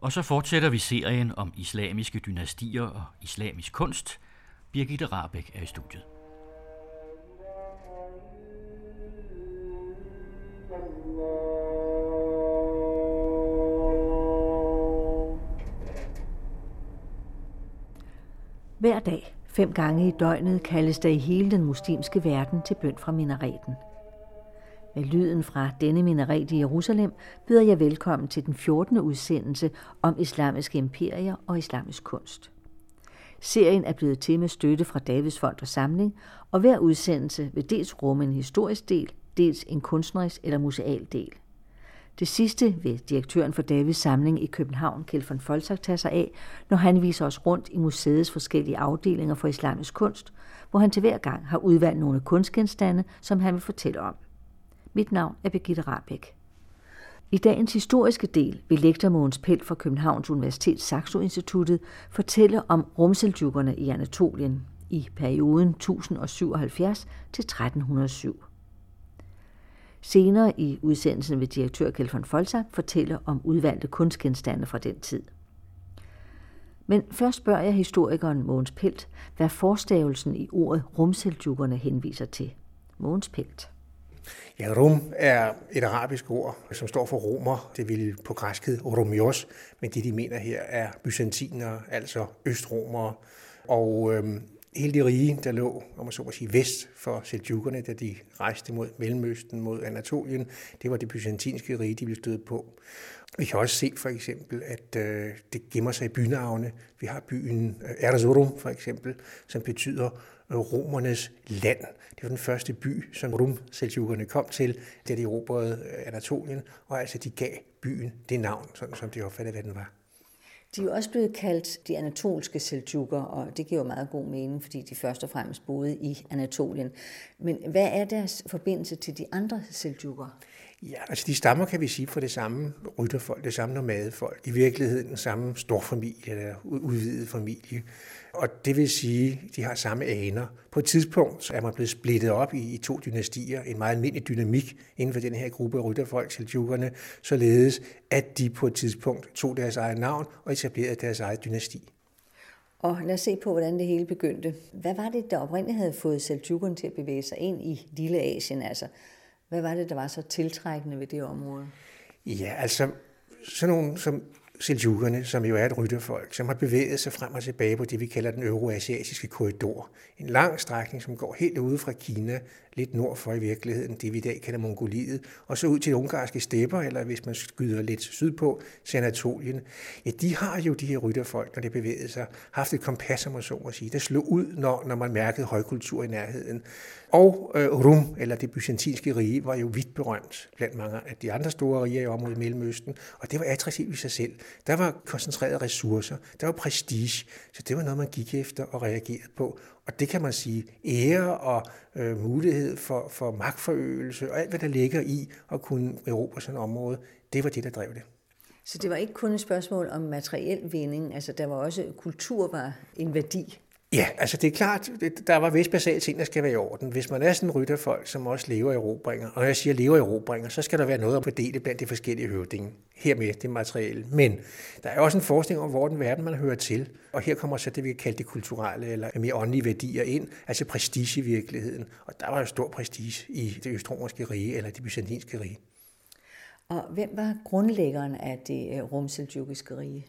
Og så fortsætter vi serien om islamiske dynastier og islamisk kunst. Birgitte Rabeck er i studiet. Hver dag, fem gange i døgnet, kaldes der i hele den muslimske verden til bøn fra minareten. Med lyden fra denne minaret i Jerusalem byder jeg velkommen til den 14. udsendelse om islamiske imperier og islamisk kunst. Serien er blevet til med støtte fra Davids Fond og Samling, og hver udsendelse vil dels rumme en historisk del, dels en kunstnerisk eller museal del. Det sidste vil direktøren for Davids Samling i København, Kjeld von Folsak, tage sig af, når han viser os rundt i museets forskellige afdelinger for islamisk kunst, hvor han til hver gang har udvalgt nogle kunstgenstande, som han vil fortælle om. Mit navn er Birgitte Rabeck. I dagens historiske del vil lektor Mogens Pelt fra Københavns Universitets Saxo Instituttet fortælle om rumseldykkerne i Anatolien i perioden 1077 til 1307. Senere i udsendelsen vil direktør Kjeld von Folsak fortælle om udvalgte kunstgenstande fra den tid. Men først spørger jeg historikeren Mogens Pelt, hvad forstavelsen i ordet rumseldjukkerne henviser til. Mogens Pelt. Ja, rum er et arabisk ord, som står for romer. Det vil på græsk hedde romios, men det de mener her er byzantiner, altså østromere. Og øhm, hele det rige, der lå, om man så må sige, vest for Seljukkerne, da de rejste mod Mellemøsten, mod Anatolien, det var det byzantinske rige, de ville støde på. Vi kan også se for eksempel, at øh, det gemmer sig i bynavne. Vi har byen øh, Erzurum for eksempel, som betyder romernes land. Det var den første by, som rum kom til, da de erobrede øh, Anatolien, og altså de gav byen det navn, sådan som de opfattede, hvad den var. De er jo også blevet kaldt de anatolske seljukker, og det giver jo meget god mening, fordi de først og fremmest boede i Anatolien. Men hvad er deres forbindelse til de andre seljukker? Ja, altså de stammer, kan vi sige, fra det samme rytterfolk, det samme nomadefolk. I virkeligheden den samme storfamilie, eller udvidet familie. Og det vil sige, at de har samme aner. På et tidspunkt er man blevet splittet op i, i to dynastier, en meget almindelig dynamik inden for den her gruppe af rytterfolk, seljukkerne, således at de på et tidspunkt tog deres eget navn og etablerede deres eget dynasti. Og lad os se på, hvordan det hele begyndte. Hvad var det, der oprindeligt havde fået seljukkerne til at bevæge sig ind i Lille Asien? Altså, hvad var det, der var så tiltrækkende ved det område? Ja, altså sådan nogle som Seljukkerne, som jo er et rytterfolk, som har bevæget sig frem og tilbage på det, vi kalder den euroasiatiske korridor. En lang strækning, som går helt ude fra Kina, lidt nord for i virkeligheden, det vi i dag kalder Mongoliet, og så ud til ungarske stepper, eller hvis man skyder lidt sydpå, til Anatolien. Ja, de har jo de her rytterfolk, når det bevægede sig, haft et kompas, om man så må sige, der slog ud, når, når man mærkede højkultur i nærheden. Og øh, Rum, eller det byzantinske rige, var jo vidt berømt blandt mange af de andre store riger i området i Mellemøsten, og det var attraktivt i sig selv. Der var koncentrerede ressourcer, der var prestige, så det var noget, man gik efter og reagerede på. Og det kan man sige, ære og øh, mulighed for, for magtforøgelse og alt, hvad der ligger i at kunne erobre sådan et område, det var det, der drev det. Så det var ikke kun et spørgsmål om materiel vinding, altså der var også kultur var en værdi. Ja, altså det er klart, der var vist basale ting, der skal være i orden. Hvis man er sådan en rytterfolk, som også lever i erobringer, og når jeg siger lever i erobringer, så skal der være noget at fordele blandt de forskellige høvdinge. Hermed det materielle. Men der er også en forskning om, hvor den verden man hører til. Og her kommer så det, vi kan kalde det kulturelle eller mere åndelige værdier ind, altså prestige i virkeligheden. Og der var jo stor prestige i det østromerske rige eller det byzantinske rige. Og hvem var grundlæggeren af det øh, rumseljukiske rige?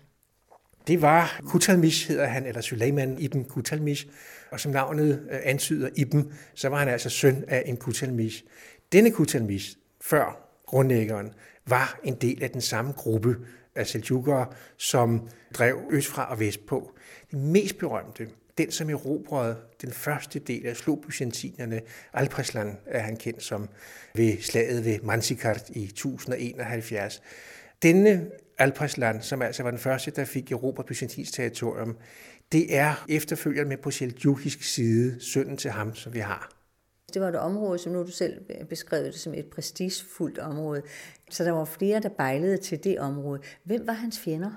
Det var Kutalmish, hedder han, eller Suleiman ibn Kutalmish, og som navnet øh, antyder Ibn, så var han altså søn af en Kutalmish. Denne Kutalmish, før grundlæggeren, var en del af den samme gruppe af Seljukere, som drev østfra og vestpå. Den mest berømte, den som erobrede den første del af slog byzantinerne, Alpreslan er han kendt som, ved slaget ved Manzikert i 1071. Denne Alpasland, som altså var den første, der fik Europa byzantinsk territorium, det er efterfølgeren med på seljukisk side, sønnen til ham, som vi har. Det var et område, som nu du selv beskrev det som et prestigefuldt område. Så der var flere, der bejlede til det område. Hvem var hans fjender?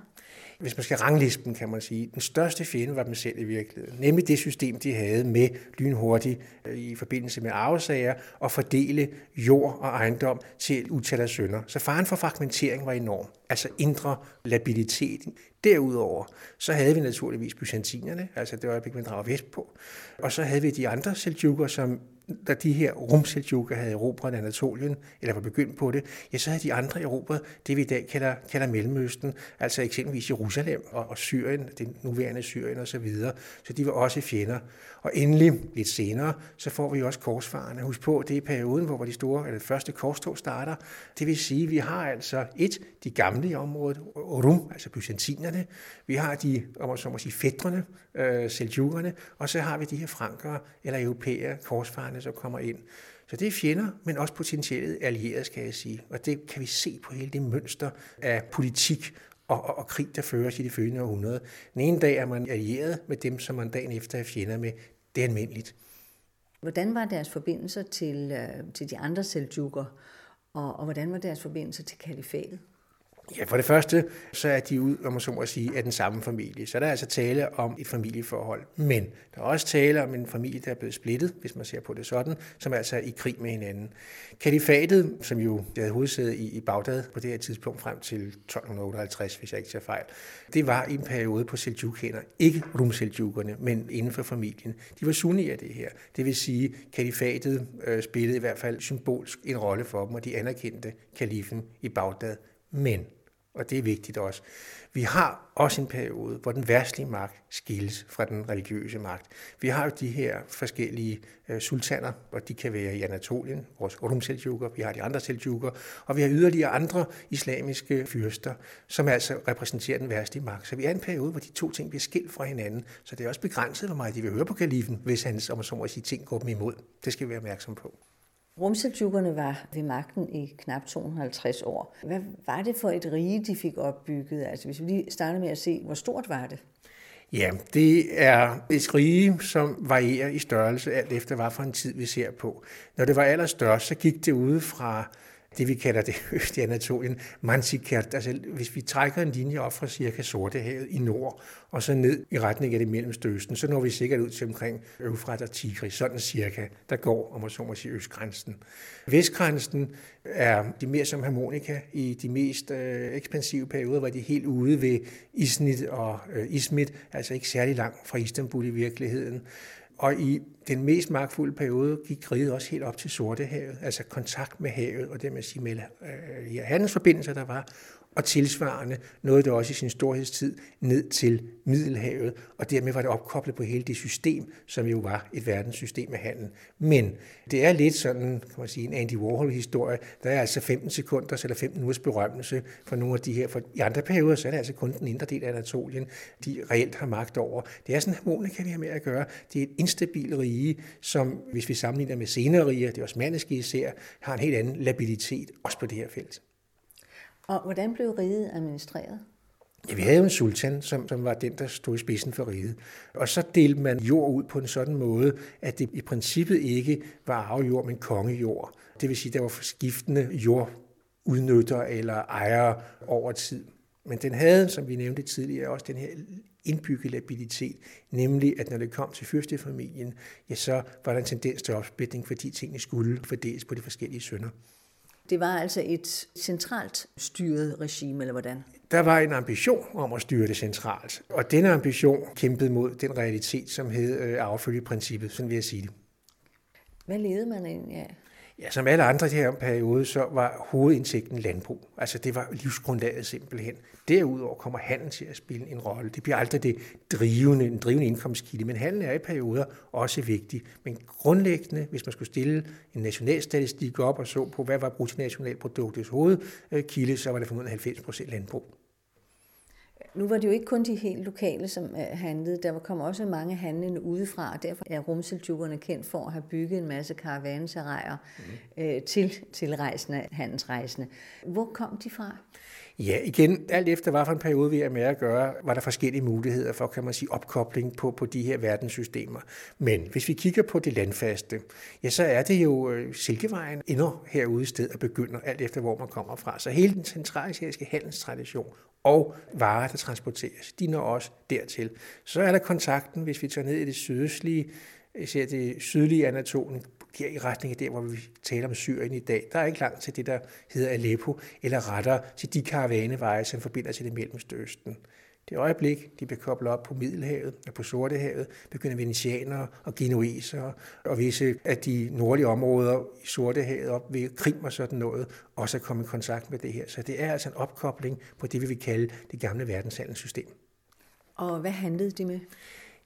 Hvis man skal rangliste dem, kan man sige, den største fjende var dem selv i virkeligheden. Nemlig det system, de havde med lynhurtigt øh, i forbindelse med arvesager og fordele jord og ejendom til utal af sønder. Så faren for fragmentering var enorm, altså indre labilitet. Derudover, så havde vi naturligvis byzantinerne, altså det var øjeblik, man drager vest på. Og så havde vi de andre seljukker, som da de her rumseljukker havde erobret Anatolien, eller var begyndt på det, ja, så havde de andre erobret det, vi i dag kalder, kalder Mellemøsten, altså eksempelvis Jerusalem og, og Syrien, den nuværende Syrien osv. Så, videre. så de var også fjender. Og endelig, lidt senere, så får vi også korsfarerne. Husk på, det er perioden, hvor de store, eller første korstog starter. Det vil sige, at vi har altså et, de gamle i området, Rum, altså byzantinerne. Vi har de, om man så må sige, fædrene, øh, seljukerne, og så har vi de her frankere, eller europæere, korsfarerne, så kommer ind. Så det er fjender, men også potentielle allierede, skal jeg sige. Og det kan vi se på hele det mønster af politik og, og, og krig, der føres i de følgende århundrede. Den ene dag er man allieret med dem, som man dagen efter er fjender med. Det er almindeligt. Hvordan var deres forbindelser til, øh, til de andre seljukker, og, og hvordan var deres forbindelser til kalifatet? Ja, for det første, så er de ud, om man så må sige, af den samme familie. Så der er altså tale om et familieforhold. Men der er også tale om en familie, der er blevet splittet, hvis man ser på det sådan, som er altså er i krig med hinanden. Kalifatet, som jo havde hovedsæde i, i Bagdad på det her tidspunkt frem til 1258, hvis jeg ikke tager fejl, det var i en periode på Seljukhænder. Ikke rumseljukerne, men inden for familien. De var sunnier det her. Det vil sige, kalifatet øh, spillede i hvert fald symbolsk en rolle for dem, og de anerkendte kalifen i Bagdad men, og det er vigtigt også, vi har også en periode, hvor den værtslige magt skilles fra den religiøse magt. Vi har jo de her forskellige øh, sultaner, og de kan være i Anatolien, vores Rum Seljuker, vi har de andre Seljuker, og vi har yderligere andre islamiske fyrster, som altså repræsenterer den værtslige magt. Så vi er i en periode, hvor de to ting bliver skilt fra hinanden, så det er også begrænset, hvor meget de vil høre på kalifen, hvis hans, om man så må sige, ting går dem imod. Det skal vi være opmærksom på. Rumseljukkerne var ved magten i knap 250 år. Hvad var det for et rige, de fik opbygget? Altså hvis vi lige starter med at se, hvor stort var det? Ja, det er et rige, som varierer i størrelse, alt efter hvad for en tid vi ser på. Når det var allerstørst, så gik det ude fra det, vi kalder det øst i Anatolien, Manzikert. Altså, hvis vi trækker en linje op fra cirka Sortehavet i nord, og så ned i retning af det mellemste østen, så når vi sikkert ud til omkring Øvfrat og Tigris, sådan cirka, der går, om man så må sige, østgrænsen. Vestgrænsen er de mere som harmonika i de mest øh, ekspansive perioder, hvor de er helt ude ved Isnit og øh, Ismit, altså ikke særlig langt fra Istanbul i virkeligheden. Og i den mest magtfulde periode gik riget også helt op til Sortehavet, altså kontakt med havet, og det med at sige med øh, handelsforbindelser, der var, og tilsvarende nåede det også i sin storhedstid ned til Middelhavet, og dermed var det opkoblet på hele det system, som jo var et verdenssystem af handel. Men det er lidt sådan, kan man sige, en Andy Warhol-historie. Der er altså 15 sekunder eller 15 ugers berømmelse for nogle af de her. For I andre perioder, så er det altså kun den indre del af Anatolien, de reelt har magt over. Det er sådan en harmonika, vi har med at gøre. Det er et instabil rige, som hvis vi sammenligner med senere riger, det osmaniske især, har en helt anden labilitet, også på det her felt. Og hvordan blev riget administreret? Ja, vi havde jo en sultan, som, som var den, der stod i spidsen for riget. Og så delte man jord ud på en sådan måde, at det i princippet ikke var arvejord, men kongejord. Det vil sige, at der var skiftende jordudnytter eller ejere over tid. Men den havde, som vi nævnte tidligere, også den her indbygget labilitet, nemlig at når det kom til fyrstefamilien, ja, så var der en tendens til opsplitning, fordi tingene skulle fordeles på de forskellige sønner. Det var altså et centralt styret regime, eller hvordan? Der var en ambition om at styre det centralt, og denne ambition kæmpede mod den realitet, som hed øh, arvefølgeprincippet, sådan vil jeg sige det. Hvad levede man egentlig af? Ja, som alle andre i her periode, så var hovedindsigten landbrug. Altså det var livsgrundlaget simpelthen. Derudover kommer handel til at spille en rolle. Det bliver aldrig det drivende, en drivende indkomstkilde, men handel er i perioder også vigtig. Men grundlæggende, hvis man skulle stille en nationalstatistik op og så på, hvad var bruttonationalproduktets hovedkilde, så var det formodentlig 90 procent landbrug. Nu var det jo ikke kun de helt lokale, som øh, handlede. Der kom også mange handlende udefra, og derfor er rumseltjukkerne kendt for at have bygget en masse karavanserier mm. øh, til tilrejsende handelsrejsende. Hvor kom de fra? Ja, igen, alt efter hvad for en periode vi er med at gøre, var der forskellige muligheder for, kan man sige, opkobling på, på de her verdenssystemer. Men hvis vi kigger på det landfaste, ja, så er det jo øh, Silkevejen endnu herude i stedet og begynder alt efter, hvor man kommer fra. Så hele den centralasiatiske handelstradition og varer, der transporteres, de når også dertil. Så er der kontakten, hvis vi tager ned i det sydøstlige, især det sydlige Anatolien, her i retning af der, hvor vi taler om Syrien i dag. Der er ikke langt til det, der hedder Aleppo, eller rettere til de karavaneveje, som forbinder til det mellemste østen. Det øjeblik, de bliver koblet op på Middelhavet og på Sortehavet, begynder venetianere og genuesere og visse af de nordlige områder i Sortehavet op ved Krim og sådan noget, også at komme i kontakt med det her. Så det er altså en opkobling på det, vi vil kalde det gamle verdenshandelssystem. Og hvad handlede det med?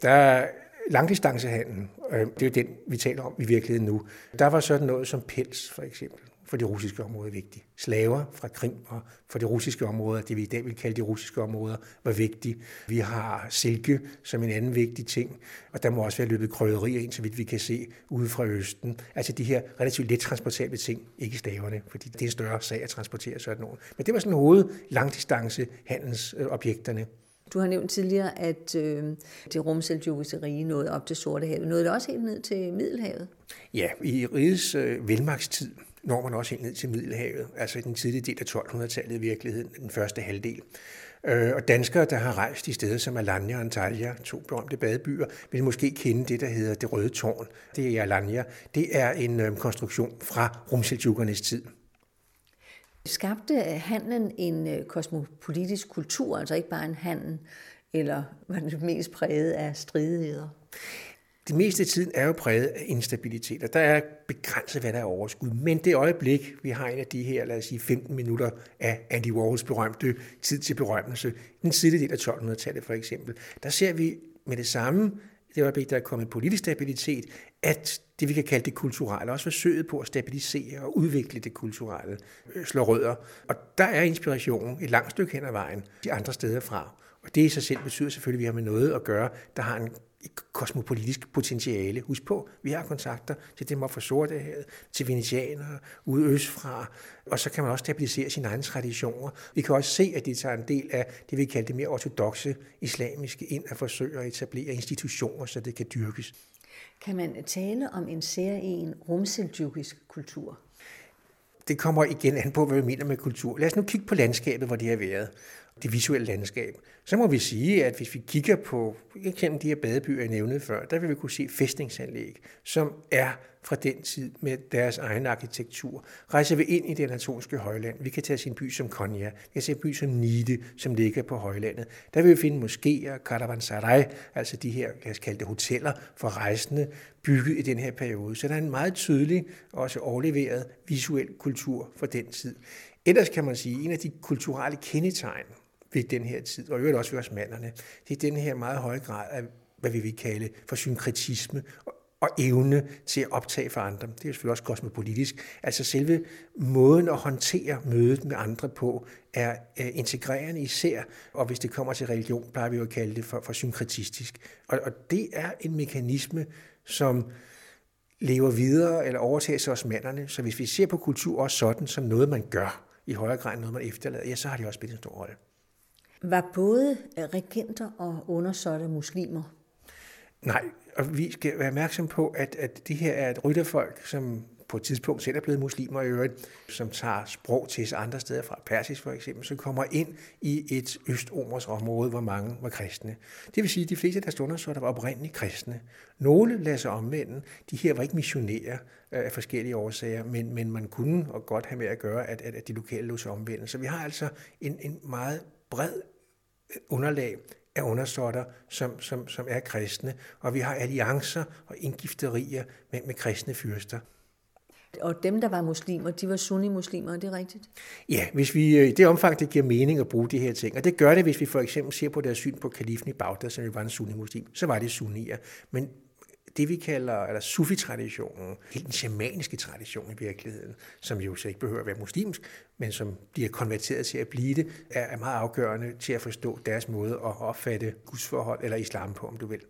Der langdistancehandlen, øh, det er jo den, vi taler om i virkeligheden nu, der var sådan noget som pels for eksempel for det russiske område vigtigt. Slaver fra Krim og for det russiske område, det vi i dag vil kalde de russiske områder, var vigtigt. Vi har silke som en anden vigtig ting, og der må også være løbet krydderier ind, så vidt vi kan se, ude fra Østen. Altså de her relativt let transportable ting, ikke staverne, fordi det er en større sag at transportere sådan nogen. Men det var sådan hoved langdistance handelsobjekterne. Du har nævnt tidligere, at øh, det rumseljukiske rige nåede op til Sortehavet. Nåede det også helt ned til Middelhavet? Ja, i rigets øh, velmagtstid når man også helt ned til Middelhavet, altså i den tidlige del af 1200-tallet i virkeligheden, den første halvdel. Øh, og danskere, der har rejst i steder som Alanya og Antalya, to berømte badebyer, vil måske kende det, der hedder det røde tårn. Det er Alanya. Det er en øh, konstruktion fra rumseljukernes tid. Skabte handlen en øh, kosmopolitisk kultur, altså ikke bare en handel, eller var det mest præget af stridigheder? Det meste af tiden er jo præget af instabilitet, og der er begrænset, hvad der er overskud. Men det øjeblik, vi har en af de her, lad os sige, 15 minutter af Andy Warhols berømte tid til berømmelse, den sidste del af 1200-tallet for eksempel, der ser vi med det samme, det øjeblik, der er kommet politisk stabilitet, at det, vi kan kalde det kulturelle, også forsøget på at stabilisere og udvikle det kulturelle, øh, slår rødder. Og der er inspirationen et langt stykke hen ad vejen de andre steder fra. Og det i sig selv betyder selvfølgelig, at vi har med noget at gøre, der har en kosmopolitisk potentiale. Husk på, vi har kontakter til dem fra Sortehavet, til venetianere, ude østfra, og så kan man også stabilisere sine egne traditioner. Vi kan også se, at de tager en del af det, vi kalder det mere ortodoxe islamiske ind at forsøge at etablere institutioner, så det kan dyrkes. Kan man tale om en særlig rumseljukisk kultur? Det kommer igen an på, hvad vi mener med kultur. Lad os nu kigge på landskabet, hvor det har været det visuelle landskab, så må vi sige, at hvis vi kigger på eksempel de her badebyer, jeg nævnte før, der vil vi kunne se fæstningsanlæg, som er fra den tid med deres egen arkitektur. Rejser vi ind i det anatolske højland, vi kan tage sin by som Konya, vi kan se en by som Nide, som ligger på højlandet. Der vil vi finde moskéer, karavansarai, altså de her, lad os kalde det hoteller for rejsende, bygget i den her periode. Så der er en meget tydelig, også overleveret visuel kultur fra den tid. Ellers kan man sige, at en af de kulturelle kendetegn ved den her tid, og i øvrigt også ved osmanderne, det er den her meget høje grad af, hvad vi vil kalde for synkretisme og evne til at optage for andre. Det er selvfølgelig også kosmopolitisk. Altså selve måden at håndtere mødet med andre på er integrerende især, og hvis det kommer til religion, plejer vi jo at kalde det for, for synkretistisk. Og, og det er en mekanisme, som lever videre eller overtager sig osmanderne. Så hvis vi ser på kultur også sådan som noget, man gør, i højere grad end noget, man efterlader, ja, så har det også spillet en stor rolle. Var både øh, regenter og undersåtte muslimer? Nej, og vi skal være opmærksom på, at, at det her er et rytterfolk, som på et tidspunkt selv er blevet muslimer i øvrigt, som tager sprog til sig andre steder fra, persisk for eksempel, så kommer ind i et østomers område, hvor mange var kristne. Det vil sige, at de fleste af deres undersåtter var oprindeligt kristne. Nogle lader sig omvende. De her var ikke missionærer af forskellige årsager, men, men man kunne og godt have med at gøre, at, at, at de lokale lå sig omvende. Så vi har altså en, en meget bred underlag af undersåtter, som, som, som er kristne, og vi har alliancer og indgifterier med, med kristne fyrster. Og dem, der var muslimer, de var sunni-muslimer, er det rigtigt? Ja, hvis vi, øh, i det omfang, det giver mening at bruge de her ting, og det gør det, hvis vi for eksempel ser på deres syn på kalifen i Bagdad, som jo var en sunni-muslim, så var det sunnier. Men det vi kalder eller sufi-traditionen, helt den shamaniske tradition i virkeligheden, som jo så ikke behøver at være muslimsk, men som bliver konverteret til at blive det, er meget afgørende til at forstå deres måde at opfatte gudsforhold eller islam på, om du vil.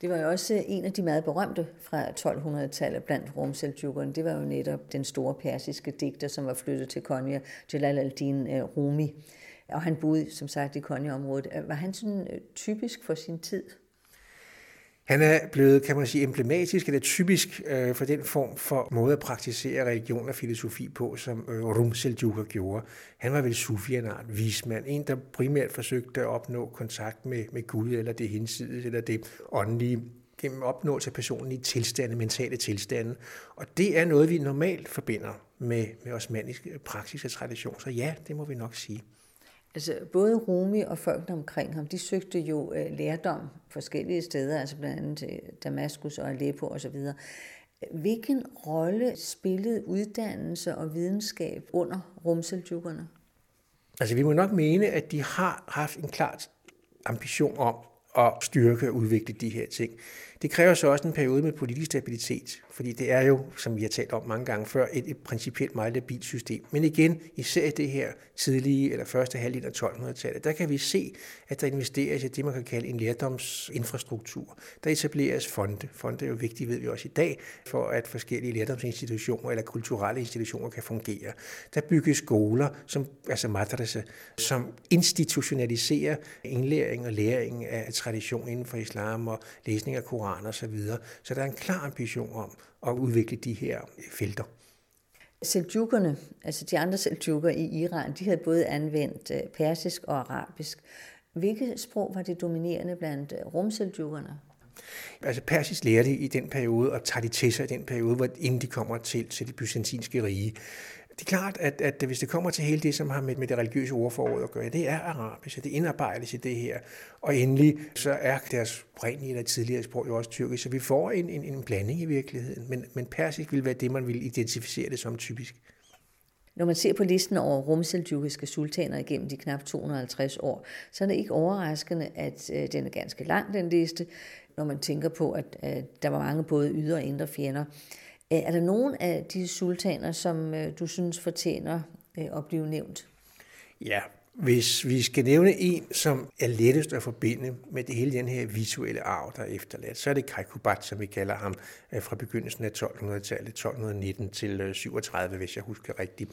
Det var jo også øh, en af de meget berømte fra 1200-tallet blandt rumseltjukkerne. Det var jo netop den store persiske digter, som var flyttet til Konya, Jalal al-Din øh, Rumi. Og han boede, som sagt, i Konya-området. Var han sådan øh, typisk for sin tid? Han er blevet, kan man sige, emblematisk eller typisk øh, for den form for måde at praktisere religion og filosofi på, som øh, Rum Seljuka gjorde. Han var vel sufianart, en vismand, en der primært forsøgte at opnå kontakt med, med Gud eller det hinsides eller det åndelige gennem opnåelse af personlige tilstande, mentale tilstande. Og det er noget, vi normalt forbinder med, med osmanisk praksis og tradition. Så ja, det må vi nok sige. Altså, både Rumi og folkene omkring ham, de søgte jo øh, lærdom forskellige steder, altså blandt andet til Damaskus og Aleppo osv. Hvilken rolle spillede uddannelse og videnskab under rumseljukkerne? Altså, vi må nok mene, at de har haft en klart ambition om at styrke og udvikle de her ting. Det kræver så også en periode med politisk stabilitet, fordi det er jo, som vi har talt om mange gange før, et, et principielt meget labilt system. Men igen, især i det her tidlige eller første halvdel af 1200-tallet, der kan vi se, at der investeres i det, man kan kalde en lærdomsinfrastruktur. Der etableres fonde. Fonde er jo vigtige, ved vi også i dag, for at forskellige lærdomsinstitutioner eller kulturelle institutioner kan fungere. Der bygges skoler, som, altså madrasa, som institutionaliserer indlæring og læring af tradition inden for islam og læsning af Koran osv. Så, så der er en klar ambition om at udvikle de her felter. Seljukkerne, altså de andre seljukker i Iran, de havde både anvendt øh, persisk og arabisk. Hvilket sprog var det dominerende blandt øh, rumseljukkerne? Altså persisk lærer de i den periode, og tager de til sig i den periode, hvor, inden de kommer til, til det byzantinske rige. Det er klart, at, at hvis det kommer til hele det, som har med, med det religiøse ordforråd at gøre, det er arabisk, det indarbejdes i det her. Og endelig så er deres oprindelige eller tidligere sprog jo også tyrkisk, så vi får en, en, en blanding i virkeligheden. Men, men persisk vil være det, man vil identificere det som typisk. Når man ser på listen over rumseljukiske sultaner igennem de knap 250 år, så er det ikke overraskende, at øh, den er ganske lang, den liste, når man tænker på, at, at der var mange både ydre og indre fjender. Øh, er der nogen af de sultaner, som øh, du synes fortjener øh, at blive nævnt? Ja, hvis vi skal nævne en, som er lettest at forbinde med det hele den her visuelle arv, der er efterladt, så er det Kaikubat, som vi kalder ham, fra begyndelsen af 1200-tallet, 1219 til 37, hvis jeg husker rigtigt.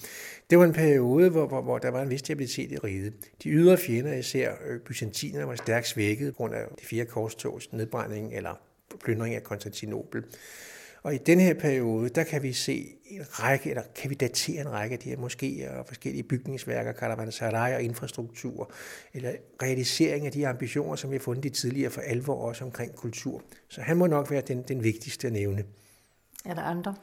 Det var en periode, hvor, hvor, hvor der var en vis stabilitet i riget. De ydre fjender, især byzantinerne, var stærkt svækket på grund af de fire korstogs nedbrænding eller plyndring af Konstantinopel. Og i den her periode, der kan vi se en række, eller kan vi datere en række af de her moskéer og forskellige bygningsværker, karavanserai og infrastruktur, eller realisering af de ambitioner, som vi har fundet de tidligere for alvor også omkring kultur. Så han må nok være den, den vigtigste at nævne. Er der andre?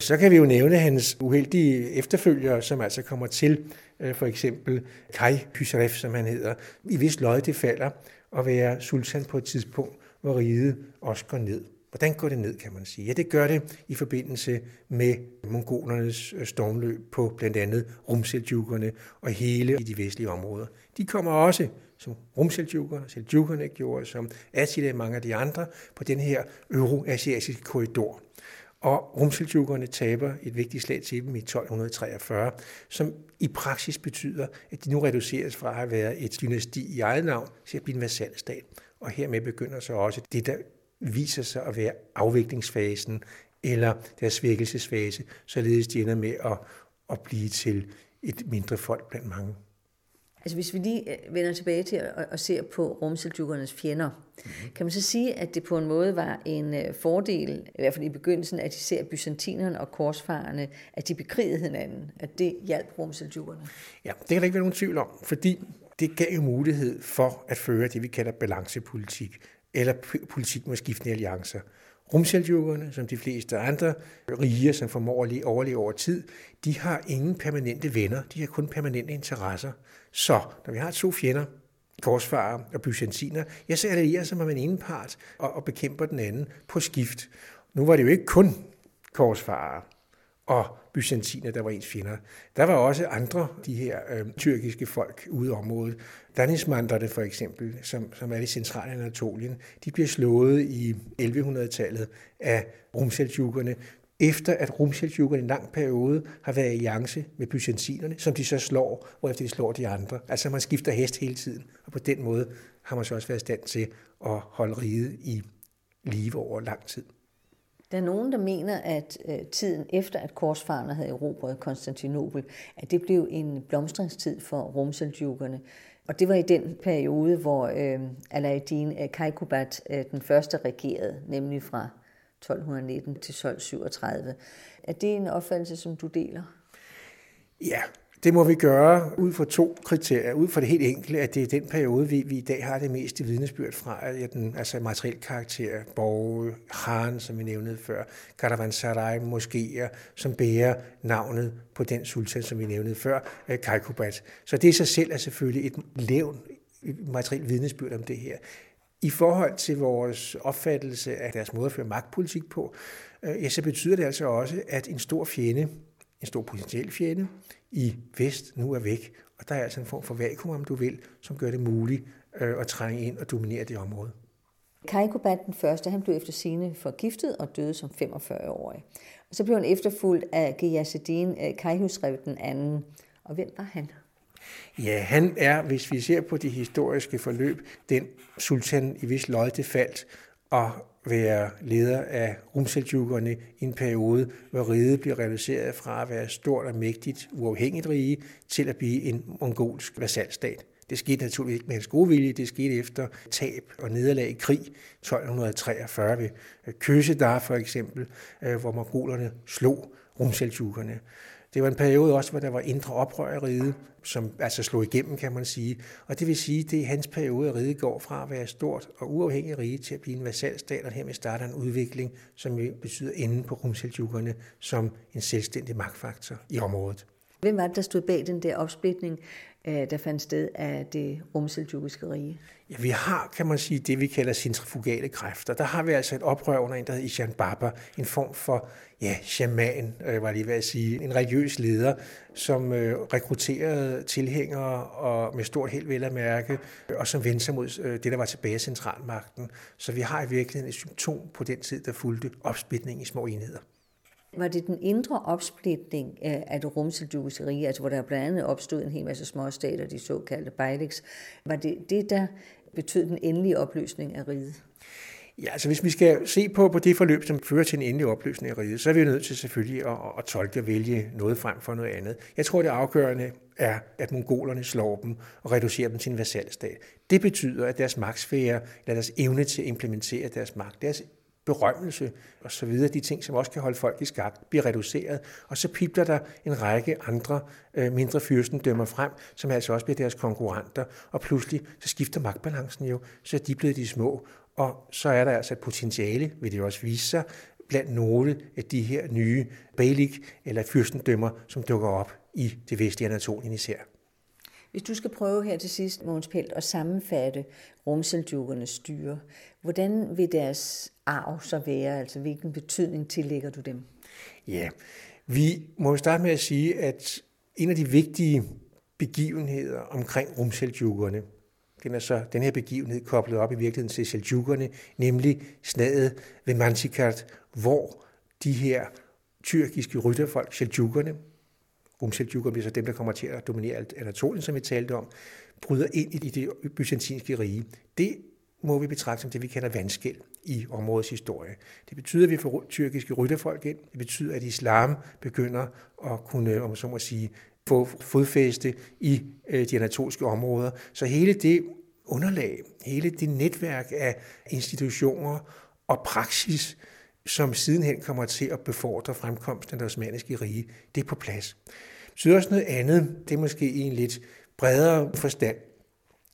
Så kan vi jo nævne hans uheldige efterfølgere, som altså kommer til, øh, for eksempel Kai Pysaref, som han hedder. I vis løg det falder at være sultan på et tidspunkt, hvor riget også går ned. Hvordan går det ned, kan man sige? Ja, det gør det i forbindelse med mongolernes øh, stormløb på blandt andet rumseljukkerne og hele i de vestlige områder. De kommer også, som rumseljukkerne, seljukkerne gjorde, som Attila og mange af de andre, på den her euroasiatiske korridor. Og rumseljukkerne taber et vigtigt slag til dem i 1243, som i praksis betyder, at de nu reduceres fra at have været et dynasti i eget navn til at blive en vasalstat. Og hermed begynder så også det, der viser sig at være afviklingsfasen eller deres svækkelsesfase, således de ender med at, at blive til et mindre folk blandt mange. Altså hvis vi lige øh, vender tilbage til at, at se på rumseljukkernes fjender, mm-hmm. kan man så sige, at det på en måde var en øh, fordel, i hvert fald i begyndelsen, at de ser byzantinerne og korsfarerne, at de bekrigede hinanden, at det hjalp rumseljukkerne? Ja, det kan der ikke være nogen tvivl om, fordi det gav jo mulighed for at føre det, vi kalder balancepolitik eller politik med skiftende alliancer. Rumseljukkerne, som de fleste andre rige, som formår at overleve over tid, de har ingen permanente venner, de har kun permanente interesser. Så når vi har to fjender, korsfarer og byzantiner, ja, så allierer sig med den ene part og, og bekæmper den anden på skift. Nu var det jo ikke kun korsfarer og byzantiner, der var ens fjender. Der var også andre, de her øh, tyrkiske folk ude i området. Danismanderne for eksempel, som, som er i centrale Anatolien, de bliver slået i 1100-tallet af rumseljukkerne, efter at rumseljukkerne i en lang periode har været i alliance med byzantinerne, som de så slår, hvorefter de slår de andre. Altså man skifter hest hele tiden, og på den måde har man så også været i stand til at holde riget i live over lang tid. Der er nogen, der mener, at øh, tiden efter, at korsfarerne havde erobret Konstantinopel, at det blev en blomstringstid for rumseljukkerne. Og det var i den periode, hvor øh, Alaeddin øh, Kaikubat øh, den første regerede, nemlig fra 1219 til 1237. Er det en opfattelse, som du deler? Ja, det må vi gøre ud fra to kriterier. Ud fra det helt enkle, at det er den periode, vi, vi i dag har det meste vidnesbyrd fra, at den, altså materiel karakter, borge, Haren, som vi nævnede før, Karavansaray, moskéer, som bærer navnet på den sultan, som vi nævnede før, øh, Kaikubat. Så det i sig selv er selvfølgelig et levn materiel vidnesbyrd om det her. I forhold til vores opfattelse af deres måde at føre magtpolitik på, øh, ja, så betyder det altså også, at en stor fjende, en stor potentiel fjende, i vest nu er væk. Og der er altså en form for vakuum, om du vil, som gør det muligt øh, at trænge ind og dominere det område. Kaikobat den første, han blev efter sine forgiftet og døde som 45-årig. Og så blev han efterfulgt af Giyasuddin øh, Kaihusrev den anden. Og hvem var han? Ja, han er, hvis vi ser på de historiske forløb, den sultan i vis lod det faldt, og være leder af rumseljukkerne i en periode, hvor riget bliver reduceret fra at være stort og mægtigt uafhængigt rige til at blive en mongolsk vasalstat. Det skete naturligvis ikke med hans gode vilje, det skete efter tab og nederlag i krig 1243 ved Køsedar for eksempel, øh, hvor mongolerne slog rumseljukkerne. Det var en periode også, hvor der var indre oprør i riget, som altså slog igennem, kan man sige. Og det vil sige, det er hans periode, at riget går fra at være stort og uafhængigt rige til at blive en vasalstat, og hermed starter en udvikling, som betyder enden på rumseljukkerne som en selvstændig magtfaktor i området. Hvem var det, der stod bag den der opsplitning, Øh, der fandt sted af det rumseljukiske rige? Ja, vi har, kan man sige, det vi kalder centrifugale kræfter. Der har vi altså et oprør under en, der hedder Ishan Baba, en form for ja, shaman, øh, var lige ved at sige, en religiøs leder, som øh, rekrutterede tilhængere og med stort held vel at mærke, øh, og som vendte sig mod øh, det, der var tilbage af centralmagten. Så vi har i virkeligheden et symptom på den tid, der fulgte opsplitning i små enheder. Var det den indre opsplitning af det rumseljukiske rige, altså hvor der blandt andet opstod en hel masse småstater, de såkaldte Bejleks, var det det, der betød den endelige opløsning af riget? Ja, altså hvis vi skal se på, på det forløb, som fører til en endelig opløsning af riget, så er vi nødt til selvfølgelig at, at tolke og vælge noget frem for noget andet. Jeg tror, det afgørende er, at mongolerne slår dem og reducerer dem til en vassalstat. Det betyder, at deres magtsfære, eller deres evne til at implementere deres magt, deres berømmelse og så videre, de ting, som også kan holde folk i skak, bliver reduceret. Og så pipler der en række andre øh, mindre fyrstendømmer frem, som altså også bliver deres konkurrenter. Og pludselig så skifter magtbalancen jo, så de bliver de små. Og så er der altså et potentiale, vil det også vise sig, blandt nogle af de her nye balik eller fyrstendømmer, som dukker op i det vestlige Anatolien især. Hvis du skal prøve her til sidst, Måns Pelt, at sammenfatte rumseldukkernes styre, hvordan vil deres arv så være? Altså hvilken betydning tillægger du dem? Ja, vi må starte med at sige, at en af de vigtige begivenheder omkring rumseljukkerne, den er så den her begivenhed koblet op i virkeligheden til seljukkerne, nemlig snadet ved Manzikert, hvor de her tyrkiske rytterfolk, seljukkerne, rumseljukkerne bliver så dem, der kommer til at dominere Anatolien, som vi talte om, bryder ind i det byzantinske rige. Det må vi betragte som det, vi kalder vandskæld i områdets historie. Det betyder, at vi får tyrkiske rytterfolk ind. Det betyder, at islam begynder at kunne, om så må sige, få fodfæste i øh, de anatolske områder. Så hele det underlag, hele det netværk af institutioner og praksis, som sidenhen kommer til at befordre fremkomsten af det osmaniske rige, det er på plads. Så er også noget andet, det er måske i en lidt bredere forstand,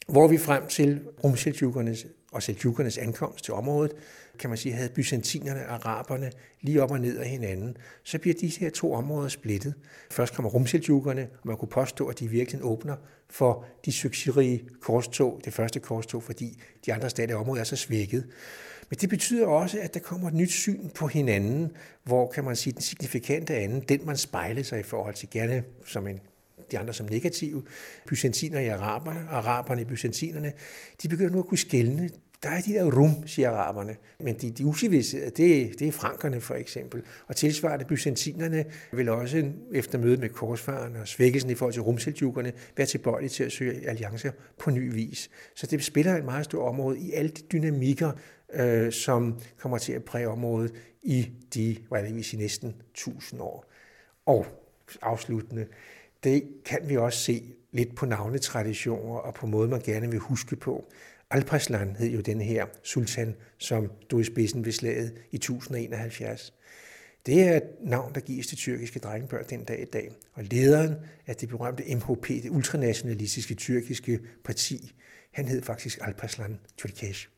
hvor vi frem til rumseljukernes og seljukernes ankomst til området, kan man sige, havde byzantinerne og araberne lige op og ned af hinanden, så bliver de her to områder splittet. Først kommer rumseljukerne, og man kunne påstå, at de virkelig åbner for de succesrige korstog, det første korstog, fordi de andre stater i området er så svækket. Men det betyder også, at der kommer et nyt syn på hinanden, hvor kan man sige, den signifikante anden, den man spejler sig i forhold til gerne som en de andre som negative. Byzantiner i araberne, araberne i byzantinerne, de begynder nu at kunne skælne. Der er de der rum, siger araberne, men de, de usiviliserede, det, det er frankerne for eksempel. Og tilsvarende byzantinerne vil også efter mødet med korsfaren og svækkelsen i forhold til rumseljukkerne være tilbøjelige til at søge alliancer på ny vis. Så det spiller et meget stort område i alle de dynamikker, øh, som kommer til at præge området i de, hvad det vil sige, næsten 1000 år. Og afsluttende, det kan vi også se lidt på navnetraditioner og på måde, man gerne vil huske på. Alparslan hed jo den her sultan, som stod i spidsen ved slaget i 1071. Det er et navn, der gives til tyrkiske drengebørn den dag i dag. Og lederen af det berømte MHP, det ultranationalistiske tyrkiske parti, han hed faktisk Alparslan Türkeş.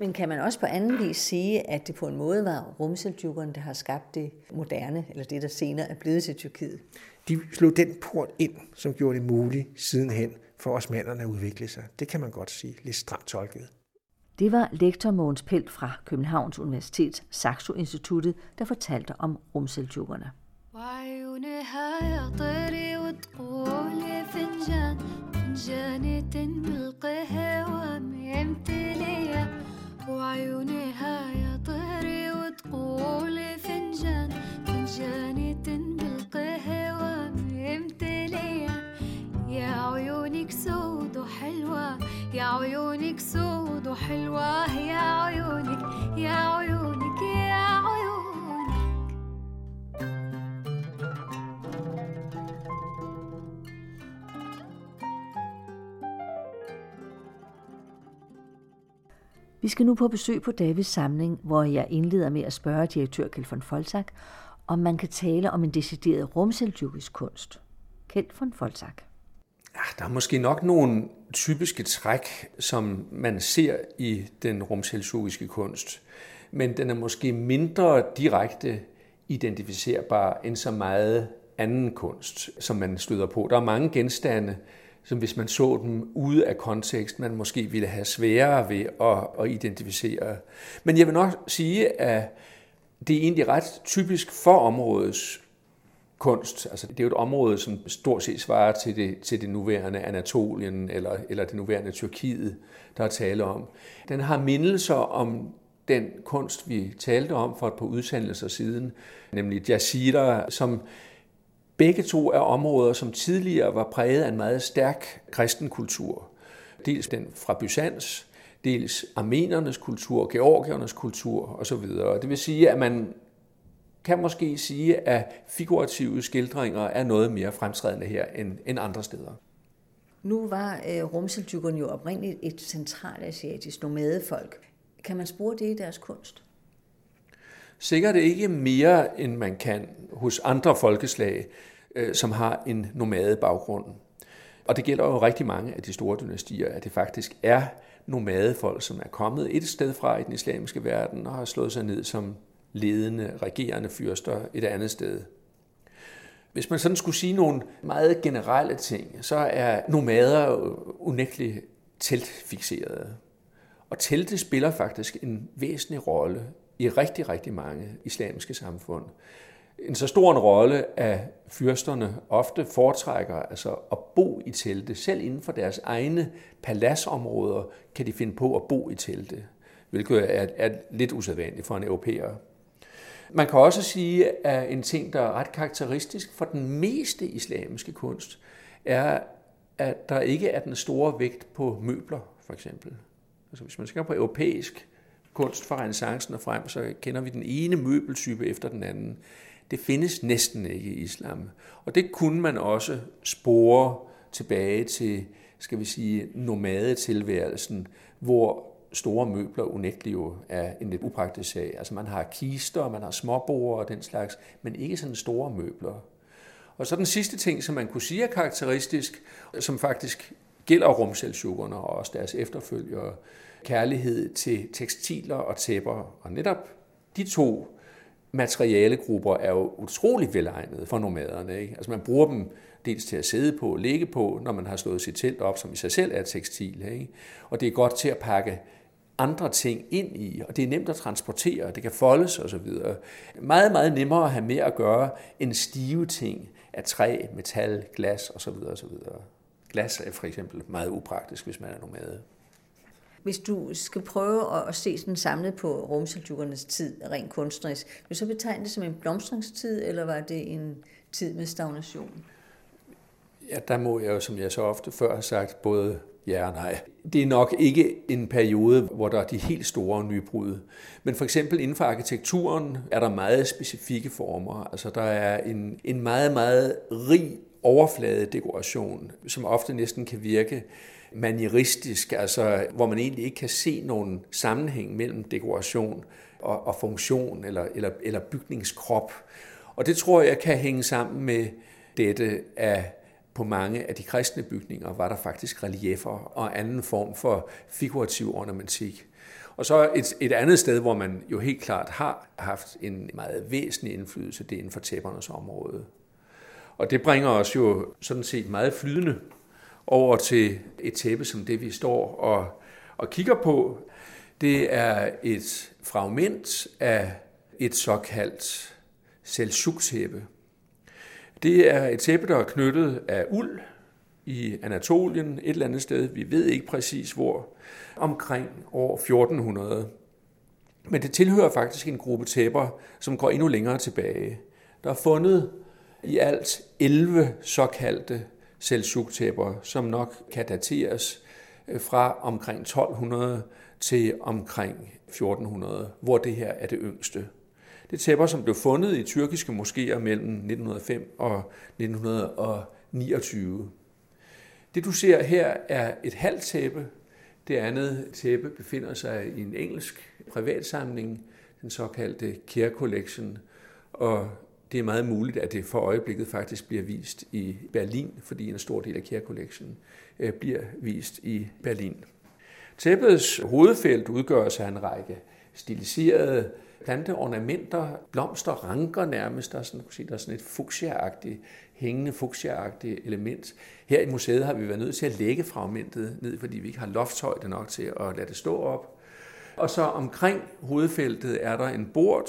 Men kan man også på anden vis sige, at det på en måde var rumseldjukkerne, der har skabt det moderne, eller det, der senere er blevet til Tyrkiet? De slog den port ind, som gjorde det muligt sidenhen for osmanderne at udvikle sig. Det kan man godt sige, lidt stramt tolket. Det var lektor Mogens Pelt fra Københavns Universitets Saxo-instituttet, der fortalte om rumseltjukkerne. وعيونها يا طيري وتقولي فنجان فنجاني بالقهوة ممتلية يا عيونك سود وحلوة يا عيونك سود وحلوة يا عيونك يا عيونك يا عيونك Vi skal nu på besøg på Davids samling, hvor jeg indleder med at spørge direktør Kjeld von Folsak, om man kan tale om en decideret rumseljukisk kunst. Kjeld von Folsak. Ja, der er måske nok nogle typiske træk, som man ser i den rumseljukiske kunst, men den er måske mindre direkte identificerbar end så meget anden kunst, som man støder på. Der er mange genstande, som hvis man så dem ude af kontekst, man måske ville have sværere ved at, at identificere. Men jeg vil nok sige, at det er egentlig ret typisk for områdets kunst. Altså, det er jo et område, som stort set svarer til det, til det nuværende Anatolien eller, eller det nuværende Tyrkiet, der er tale om. Den har mindelser om den kunst, vi talte om for et par udsendelser siden, nemlig Yazida, som begge to er områder, som tidligere var præget af en meget stærk kristen kultur. Dels den fra Byzans, dels armenernes kultur, georgiernes kultur osv. Det vil sige, at man kan måske sige, at figurative skildringer er noget mere fremtrædende her end, end andre steder. Nu var øh, rumseltykkerne jo oprindeligt et centralasiatisk nomadefolk. Kan man spore det i deres kunst? Sikkert ikke mere, end man kan hos andre folkeslag, øh, som har en nomade baggrund. Og det gælder jo rigtig mange af de store dynastier, at det faktisk er nomadefolk, som er kommet et sted fra i den islamiske verden og har slået sig ned som ledende, regerende fyrster et andet sted. Hvis man sådan skulle sige nogle meget generelle ting, så er nomader unægteligt teltfixerede. Og telte spiller faktisk en væsentlig rolle i rigtig, rigtig mange islamiske samfund. En så stor en rolle, at fyrsterne ofte foretrækker altså at bo i telte. Selv inden for deres egne paladsområder kan de finde på at bo i telte, hvilket er, er lidt usædvanligt for en europæer. Man kan også sige, at en ting, der er ret karakteristisk for den meste islamiske kunst, er, at der ikke er den store vægt på møbler, for eksempel. Altså hvis man skal på europæisk kunst fra renaissancen og frem, så kender vi den ene møbeltype efter den anden. Det findes næsten ikke i islam. Og det kunne man også spore tilbage til, skal vi sige, nomadetilværelsen, hvor store møbler unægteligt jo er en lidt upraktisk sag. Altså man har kister, man har småbord og den slags, men ikke sådan store møbler. Og så den sidste ting, som man kunne sige er karakteristisk, som faktisk gælder rumselsukkerne og også deres efterfølgere, kærlighed til tekstiler og tæpper. Og netop de to materialegrupper er jo utrolig velegnede for nomaderne. Ikke? Altså man bruger dem dels til at sidde på og ligge på, når man har slået sit telt op, som i sig selv er tekstil. Ikke? Og det er godt til at pakke andre ting ind i, og det er nemt at transportere, det kan foldes osv. Meget, meget nemmere at have med at gøre end stive ting af træ, metal, glas osv. osv. Glas er for eksempel meget upraktisk, hvis man er nomade. Hvis du skal prøve at se sådan samlet på rumseldukkernes tid, rent kunstnerisk, vil du så betegne det som en blomstringstid, eller var det en tid med stagnation? Ja, der må jeg jo, som jeg så ofte før har sagt, både ja og nej. Det er nok ikke en periode, hvor der er de helt store nybrud. Men for eksempel inden for arkitekturen er der meget specifikke former. Altså der er en, en meget, meget rig overfladedekoration, som ofte næsten kan virke manieristisk, altså hvor man egentlig ikke kan se nogen sammenhæng mellem dekoration og, og funktion eller, eller, eller bygningskrop. Og det tror jeg kan hænge sammen med dette, af på mange af de kristne bygninger var der faktisk reliefer og anden form for figurativ ornamentik. Og så et, et andet sted, hvor man jo helt klart har haft en meget væsentlig indflydelse, det er inden for tæppernes område. Og det bringer os jo sådan set meget flydende over til et tæppe som det, vi står og, og kigger på. Det er et fragment af et såkaldt seldsjuktæppe. Det er et tæppe, der er knyttet af uld i Anatolien, et eller andet sted, vi ved ikke præcis hvor, omkring år 1400. Men det tilhører faktisk en gruppe tæpper, som går endnu længere tilbage. Der er fundet i alt 11 såkaldte seldsjuktæpper, som nok kan dateres øh, fra omkring 1200 til omkring 1400, hvor det her er det yngste. Det tæppe, tæpper, som blev fundet i tyrkiske moskéer mellem 1905 og 1929. Det du ser her er et halvt tæppe. Det andet tæppe befinder sig i en engelsk privatsamling, den såkaldte Care Collection, og det er meget muligt, at det for øjeblikket faktisk bliver vist i Berlin, fordi en stor del af Care Collection øh, bliver vist i Berlin. Tæppets hovedfelt udgøres af en række stiliserede planteornamenter, blomster, ranker nærmest. Der er sådan, sige, der er sådan et fuchsia hængende fuchsia element. Her i museet har vi været nødt til at lægge fragmentet ned, fordi vi ikke har loftshøjde nok til at lade det stå op. Og så omkring hovedfeltet er der en bord,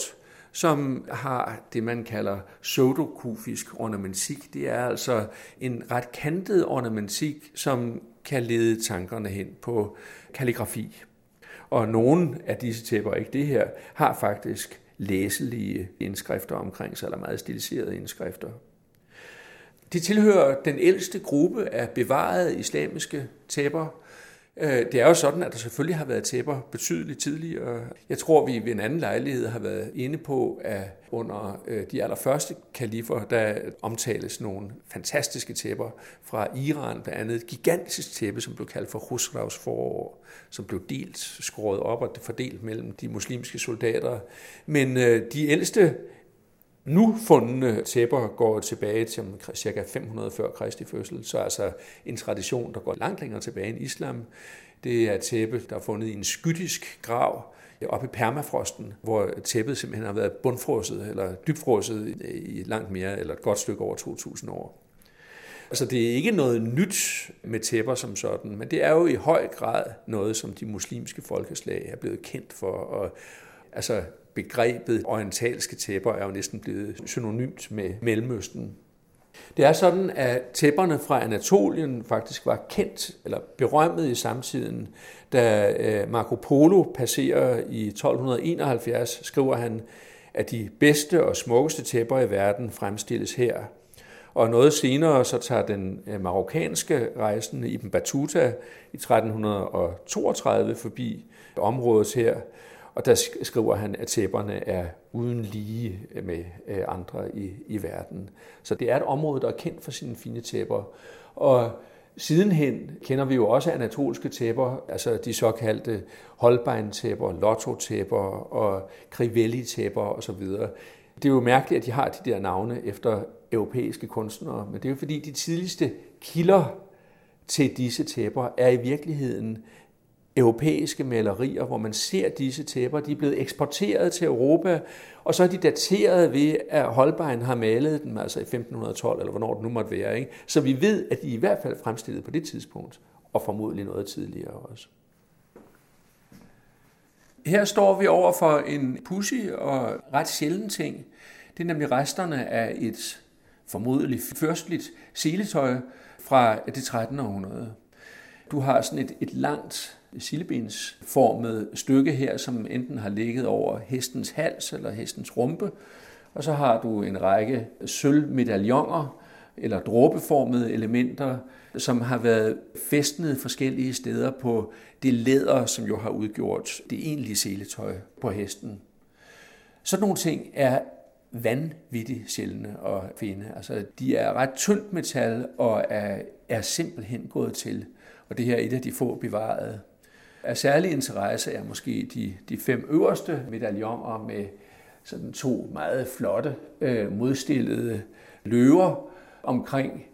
som har det, man kalder pseudokufisk ornamentik. Det er altså en ret kantet ornamentik, som kan lede tankerne hen på kalligrafi. Og nogle af disse tæpper, ikke det her, har faktisk læselige indskrifter omkring sig, eller meget stiliserede indskrifter. De tilhører den ældste gruppe af bevarede islamiske tæpper, Øh, det er jo sådan, at der selvfølgelig har været tæpper betydeligt tidligere. Jeg tror, vi ved en anden lejlighed har været inde på, at under øh, de allerførste kalifer, der omtales nogle fantastiske tæpper fra Iran, blandt andet et gigantisk tæppe, som blev kaldt for Husravs forår, som blev delt, skåret op og fordelt mellem de muslimske soldater. Men øh, de ældste nu fundne tæpper går tilbage til ca. 500 før Kristi fødsel, så altså en tradition, der går langt længere tilbage end islam. Det er et tæppe, der er fundet i en skytisk grav oppe i permafrosten, hvor tæppet simpelthen har været bundfrosset eller dybfrosset i langt mere, eller et godt stykke over 2000 år. Altså det er ikke noget nyt med tæpper som sådan, men det er jo i høj grad noget, som de muslimske folkeslag er blevet kendt for. Og, altså begrebet orientalske tæpper er jo næsten blevet synonymt med Mellemøsten. Det er sådan, at tæpperne fra Anatolien faktisk var kendt eller berømmet i samtiden. Da øh, Marco Polo passerer i 1271, skriver han, at de bedste og smukkeste tæpper i verden fremstilles her. Og noget senere så tager den øh, marokkanske rejsende Ibn Battuta i 1332 forbi området her, og der skriver han, at tæpperne er uden lige med øh, andre i, i verden. Så det er et område, der er kendt for sine fine tæpper. Og sidenhen kender vi jo også anatolske tæpper, altså de såkaldte Holbein-tæpper, Lotto-tæpper og Crivelli-tæpper osv. Det er jo mærkeligt, at de har de der navne efter europæiske kunstnere, men det er jo fordi de tidligste kilder til disse tæpper er i virkeligheden europæiske malerier, hvor man ser disse tæpper. De er blevet eksporteret til Europa, og så er de dateret ved, at Holbein har malet dem, altså i 1512, eller hvornår det nu måtte være. Ikke? Så vi ved, at de i hvert fald fremstillet på det tidspunkt, og formodentlig noget tidligere også. Her står vi over for en pussy og ret sjælden ting. Det er nemlig resterne af et formodentlig førstligt seletøj fra det 13. århundrede. Du har sådan et, et langt sillebensformet stykke her, som enten har ligget over hestens hals eller hestens rumpe, og så har du en række sølvmedaljoner eller dråbeformede elementer, som har været festnet forskellige steder på det læder, som jo har udgjort det egentlige seletøj på hesten. Sådan nogle ting er vanvittigt sjældne at finde. Altså, de er ret tyndt metal og er, er simpelthen gået til. Og det her er et af de få bevarede. Af særlig interesse er måske de, de fem øverste medaljoner med sådan to meget flotte øh, modstillede løver omkring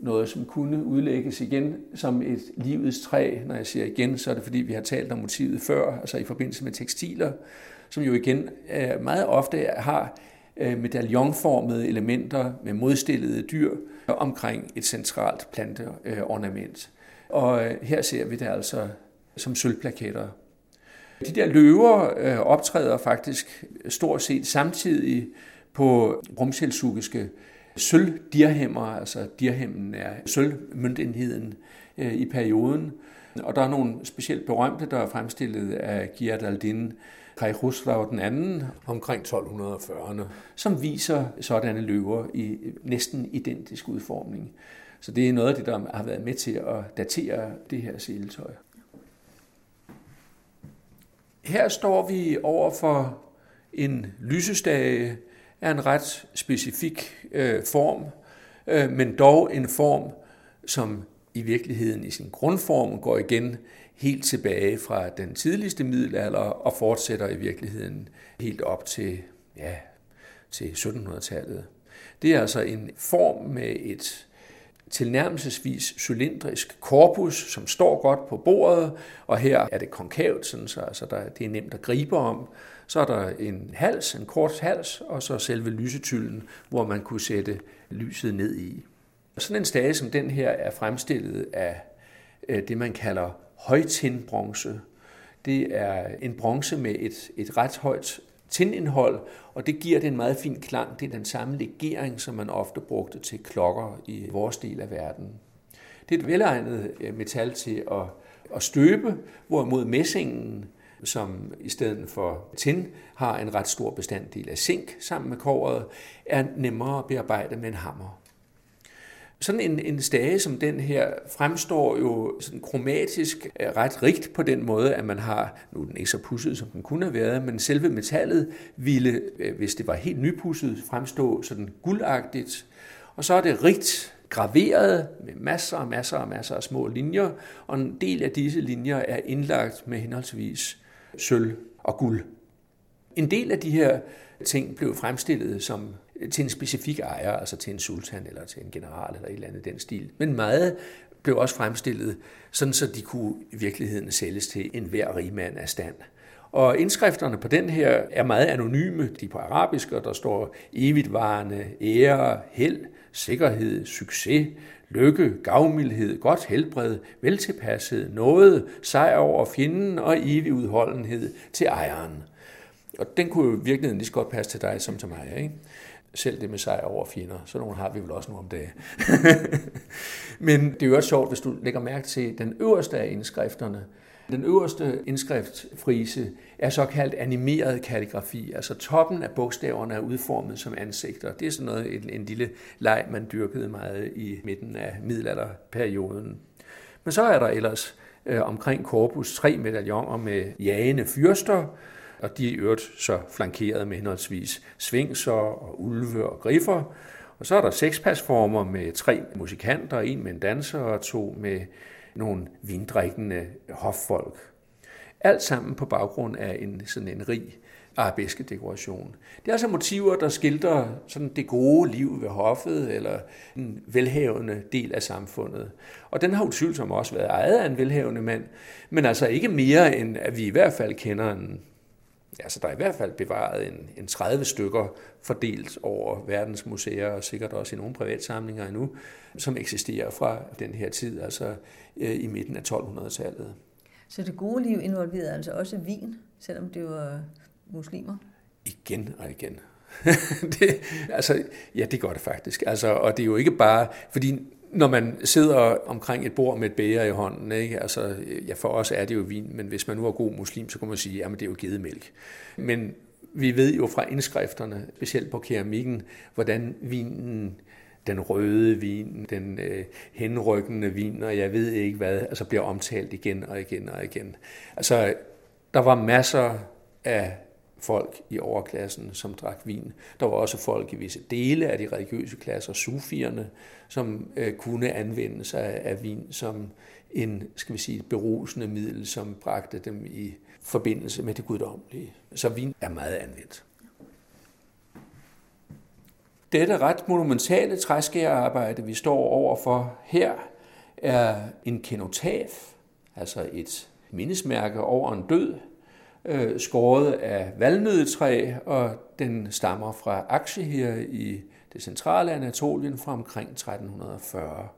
noget, som kunne udlægges igen som et livets træ. Når jeg siger igen, så er det fordi, vi har talt om motivet før, altså i forbindelse med tekstiler, som jo igen øh, meget ofte har øh, medaljonformede elementer med modstillede dyr omkring et centralt planteornament. Og øh, her ser vi det altså som sølvplaketter. De der løver øh, optræder faktisk stort set samtidig på rumselsugiske sølvdirhemmer, altså dirhemmen er sølvmøntenheden øh, i perioden. Og der er nogle specielt berømte, der er fremstillet af Giard Aldin Kajruslav den anden omkring 1240'erne, som viser sådanne løver i næsten identisk udformning. Så det er noget af det, der har været med til at datere det her seletøj. Her står vi over for en lysestage af en ret specifik øh, form, øh, men dog en form, som i virkeligheden i sin grundform går igen helt tilbage fra den tidligste middelalder og fortsætter i virkeligheden helt op til, ja, til 1700-tallet. Det er altså en form med et tilnærmelsesvis cylindrisk korpus, som står godt på bordet, og her er det konkavt, sådan så altså der, det er nemt at gribe om. Så er der en hals, en kort hals, og så selve lysetylden, hvor man kunne sætte lyset ned i. Sådan en stage som den her er fremstillet af øh, det, man kalder højtindbronze. Det er en bronze med et, et ret højt tindindhold, og det giver det en meget fin klang. Det er den samme legering, som man ofte brugte til klokker i vores del af verden. Det er et velegnet øh, metal til at, at støbe, hvorimod messingen, som i stedet for tin har en ret stor bestanddel af zink sammen med kåret, er nemmere at bearbejde med en hammer. Sådan en, en stage som den her fremstår jo sådan kromatisk ret rigt på den måde, at man har, nu er den ikke så pusset, som den kunne have været, men selve metallet ville, øh, hvis det var helt nypusset, fremstå sådan guldagtigt. Og så er det rigt graveret med masser og masser og masser af små linjer, og en del af disse linjer er indlagt med henholdsvis sølv og guld. En del af de her ting blev fremstillet som til en specifik ejer, altså til en sultan eller til en general eller et eller andet den stil. Men meget blev også fremstillet, sådan så de kunne i virkeligheden sælges til en hver rigmand af stand. Og indskrifterne på den her er meget anonyme. De er på arabisk, og der står evigtvarende, ære, held, sikkerhed, succes, lykke, gavmildhed, godt helbred, veltilpashed, noget, sejr over fjenden og evig udholdenhed til ejeren. Og den kunne jo i virkeligheden lige så godt passe til dig som til mig. Ikke? Selv det med sejr over fjender. Så nogle har vi vel også nu om dagen. Men det er jo også sjovt, hvis du lægger mærke til den øverste af indskrifterne. Den øverste indskriftfrise er såkaldt animeret kalligrafi, altså toppen af bogstaverne er udformet som ansigter. Det er sådan noget, en, en lille leg, man dyrkede meget i midten af middelalderperioden. Men så er der ellers øh, omkring korpus tre medaljoner med jagende fyrster, og de er øvrigt så flankeret med henholdsvis svingser og ulve og griffer. Og så er der seks pasformer med tre musikanter, en med en danser og to med nogle vindrikkende hoffolk. Alt sammen på baggrund af en sådan en rig arabeske dekoration. Det er altså motiver, der skildrer sådan det gode liv ved hoffet, eller en velhavende del af samfundet. Og den har utvivlsomt også været ejet af en velhavende mand, men altså ikke mere end, at vi i hvert fald kender en altså der er i hvert fald bevaret en, en 30 stykker fordelt over verdens museer, og sikkert også i nogle privatsamlinger endnu, som eksisterer fra den her tid, altså øh, i midten af 1200-tallet. Så det gode liv involverede altså også vin, selvom det var muslimer? Igen og igen. det, altså, ja, det gør det faktisk. Altså, og det er jo ikke bare, fordi når man sidder omkring et bord med et bæger i hånden, ikke? Altså, ja, for os er det jo vin, men hvis man nu er god muslim, så kan man sige, at det er jo gedemælk. Men vi ved jo fra indskrifterne, specielt på keramikken, hvordan vinen den røde vin, den øh, henrykkende vin, og jeg ved ikke hvad, altså bliver omtalt igen og igen og igen. Altså, der var masser af folk i overklassen, som drak vin. Der var også folk i visse dele af de religiøse klasser, sufierne, som øh, kunne anvende sig af vin som en, skal vi sige, berusende middel, som bragte dem i forbindelse med det guddommelige. Så vin er meget anvendt. Dette ret monumentale træskærarbejde, vi står overfor her, er en kenotaf, altså et mindesmærke over en død, øh, skåret af valnødetræ, og den stammer fra Akse her i det centrale Anatolien fra omkring 1340.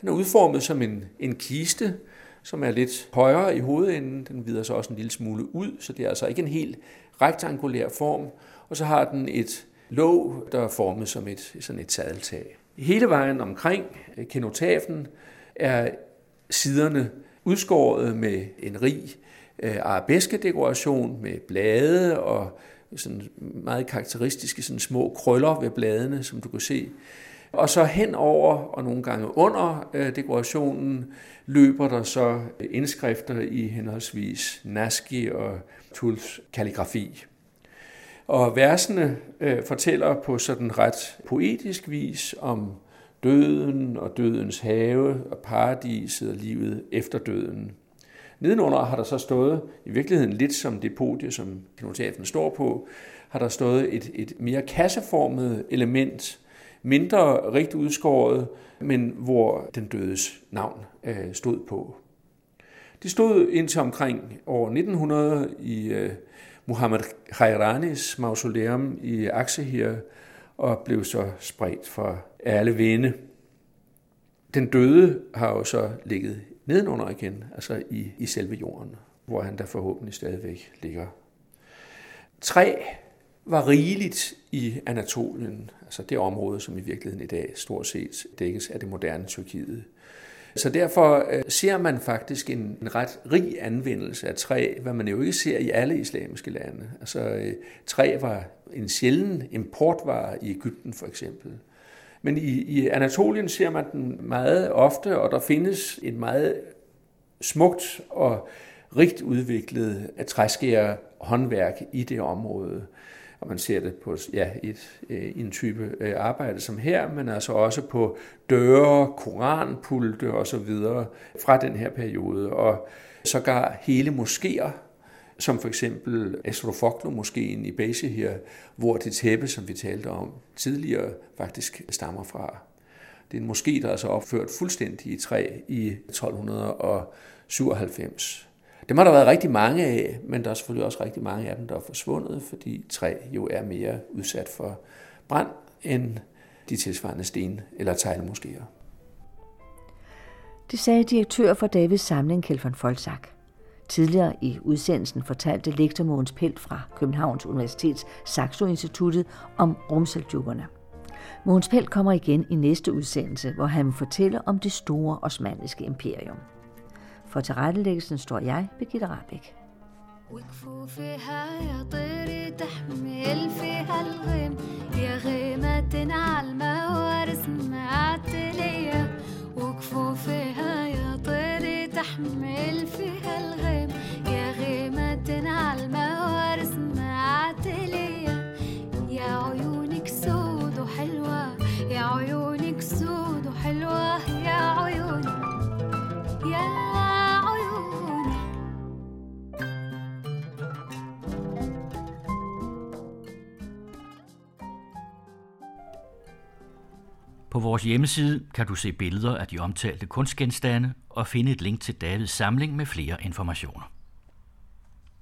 Den er udformet som en, en kiste, som er lidt højere i hovedenden. Den vider så også en lille smule ud, så det er altså ikke en helt rektangulær form. Og så har den et låg, der er formet som et, sådan et sadeltag. Hele vejen omkring øh, kenotafen er siderne udskåret med en rig øh, arabeskedekoration med blade og sådan meget karakteristiske sådan små krøller ved bladene, som du kan se. Og så henover og nogle gange under øh, dekorationen løber der så indskrifter i henholdsvis Naski og Tuls kalligrafi. Og versene øh, fortæller på sådan ret poetisk vis om døden og dødens have og paradiset og livet efter døden. Nedenunder har der så stået, i virkeligheden lidt som det podie, som kinotafen står på, har der stået et, et mere kasseformet element, mindre rigt udskåret, men hvor den dødes navn øh, stod på. Det stod indtil omkring år 1900 i øh, Muhammad Khairanis mausoleum i Aksehir, og blev så spredt for alle vinde. Den døde har jo så ligget nedenunder igen, altså i, i selve jorden, hvor han der forhåbentlig stadigvæk ligger. Træ var rigeligt i Anatolien, altså det område, som i virkeligheden i dag stort set dækkes af det moderne Tyrkiet. Så derfor øh, ser man faktisk en, en ret rig anvendelse af træ, hvad man jo ikke ser i alle islamiske lande. Altså øh, træ var en sjælden importvare i Ægypten for eksempel. Men i, i Anatolien ser man den meget ofte, og der findes et meget smukt og rigt udviklet træskære håndværk i det område. Og man ser det på ja, et, øh, en type øh, arbejde som her, men altså også på døre, koranpulte osv. fra den her periode. Og sågar hele moskéer, som for eksempel Astrofoklo-moskeen i Beige her, hvor det tæppe, som vi talte om tidligere, faktisk stammer fra. Det er en moské, der er så opført fuldstændig i træ i 1297. Dem har der været rigtig mange af, men der er selvfølgelig også rigtig mange af dem, der er forsvundet, fordi træ jo er mere udsat for brand end de tilsvarende sten- eller teglmoskéer. Det sagde direktør for Davids samling, Kjeld von Folsak. Tidligere i udsendelsen fortalte lektor Mogens Pelt fra Københavns Universitets Saxo Instituttet om rumseljukkerne. Mogens Pelt kommer igen i næste udsendelse, hvor han fortæller om det store osmanniske imperium. For tilrettelæggelsen står jeg, Birgitte Rabeck. وكفوفها يا طيري تحمل فيها الغيم يا غيمة على الموارث معتلية وكفوفها يا طيري تحمل فيها الغيم يا غيمة على الموارث معتلية يا عيونك سود وحلوة يا عيونك سود وحلوة يا عيوني يا På vores hjemmeside kan du se billeder af de omtalte kunstgenstande og finde et link til Davids samling med flere informationer.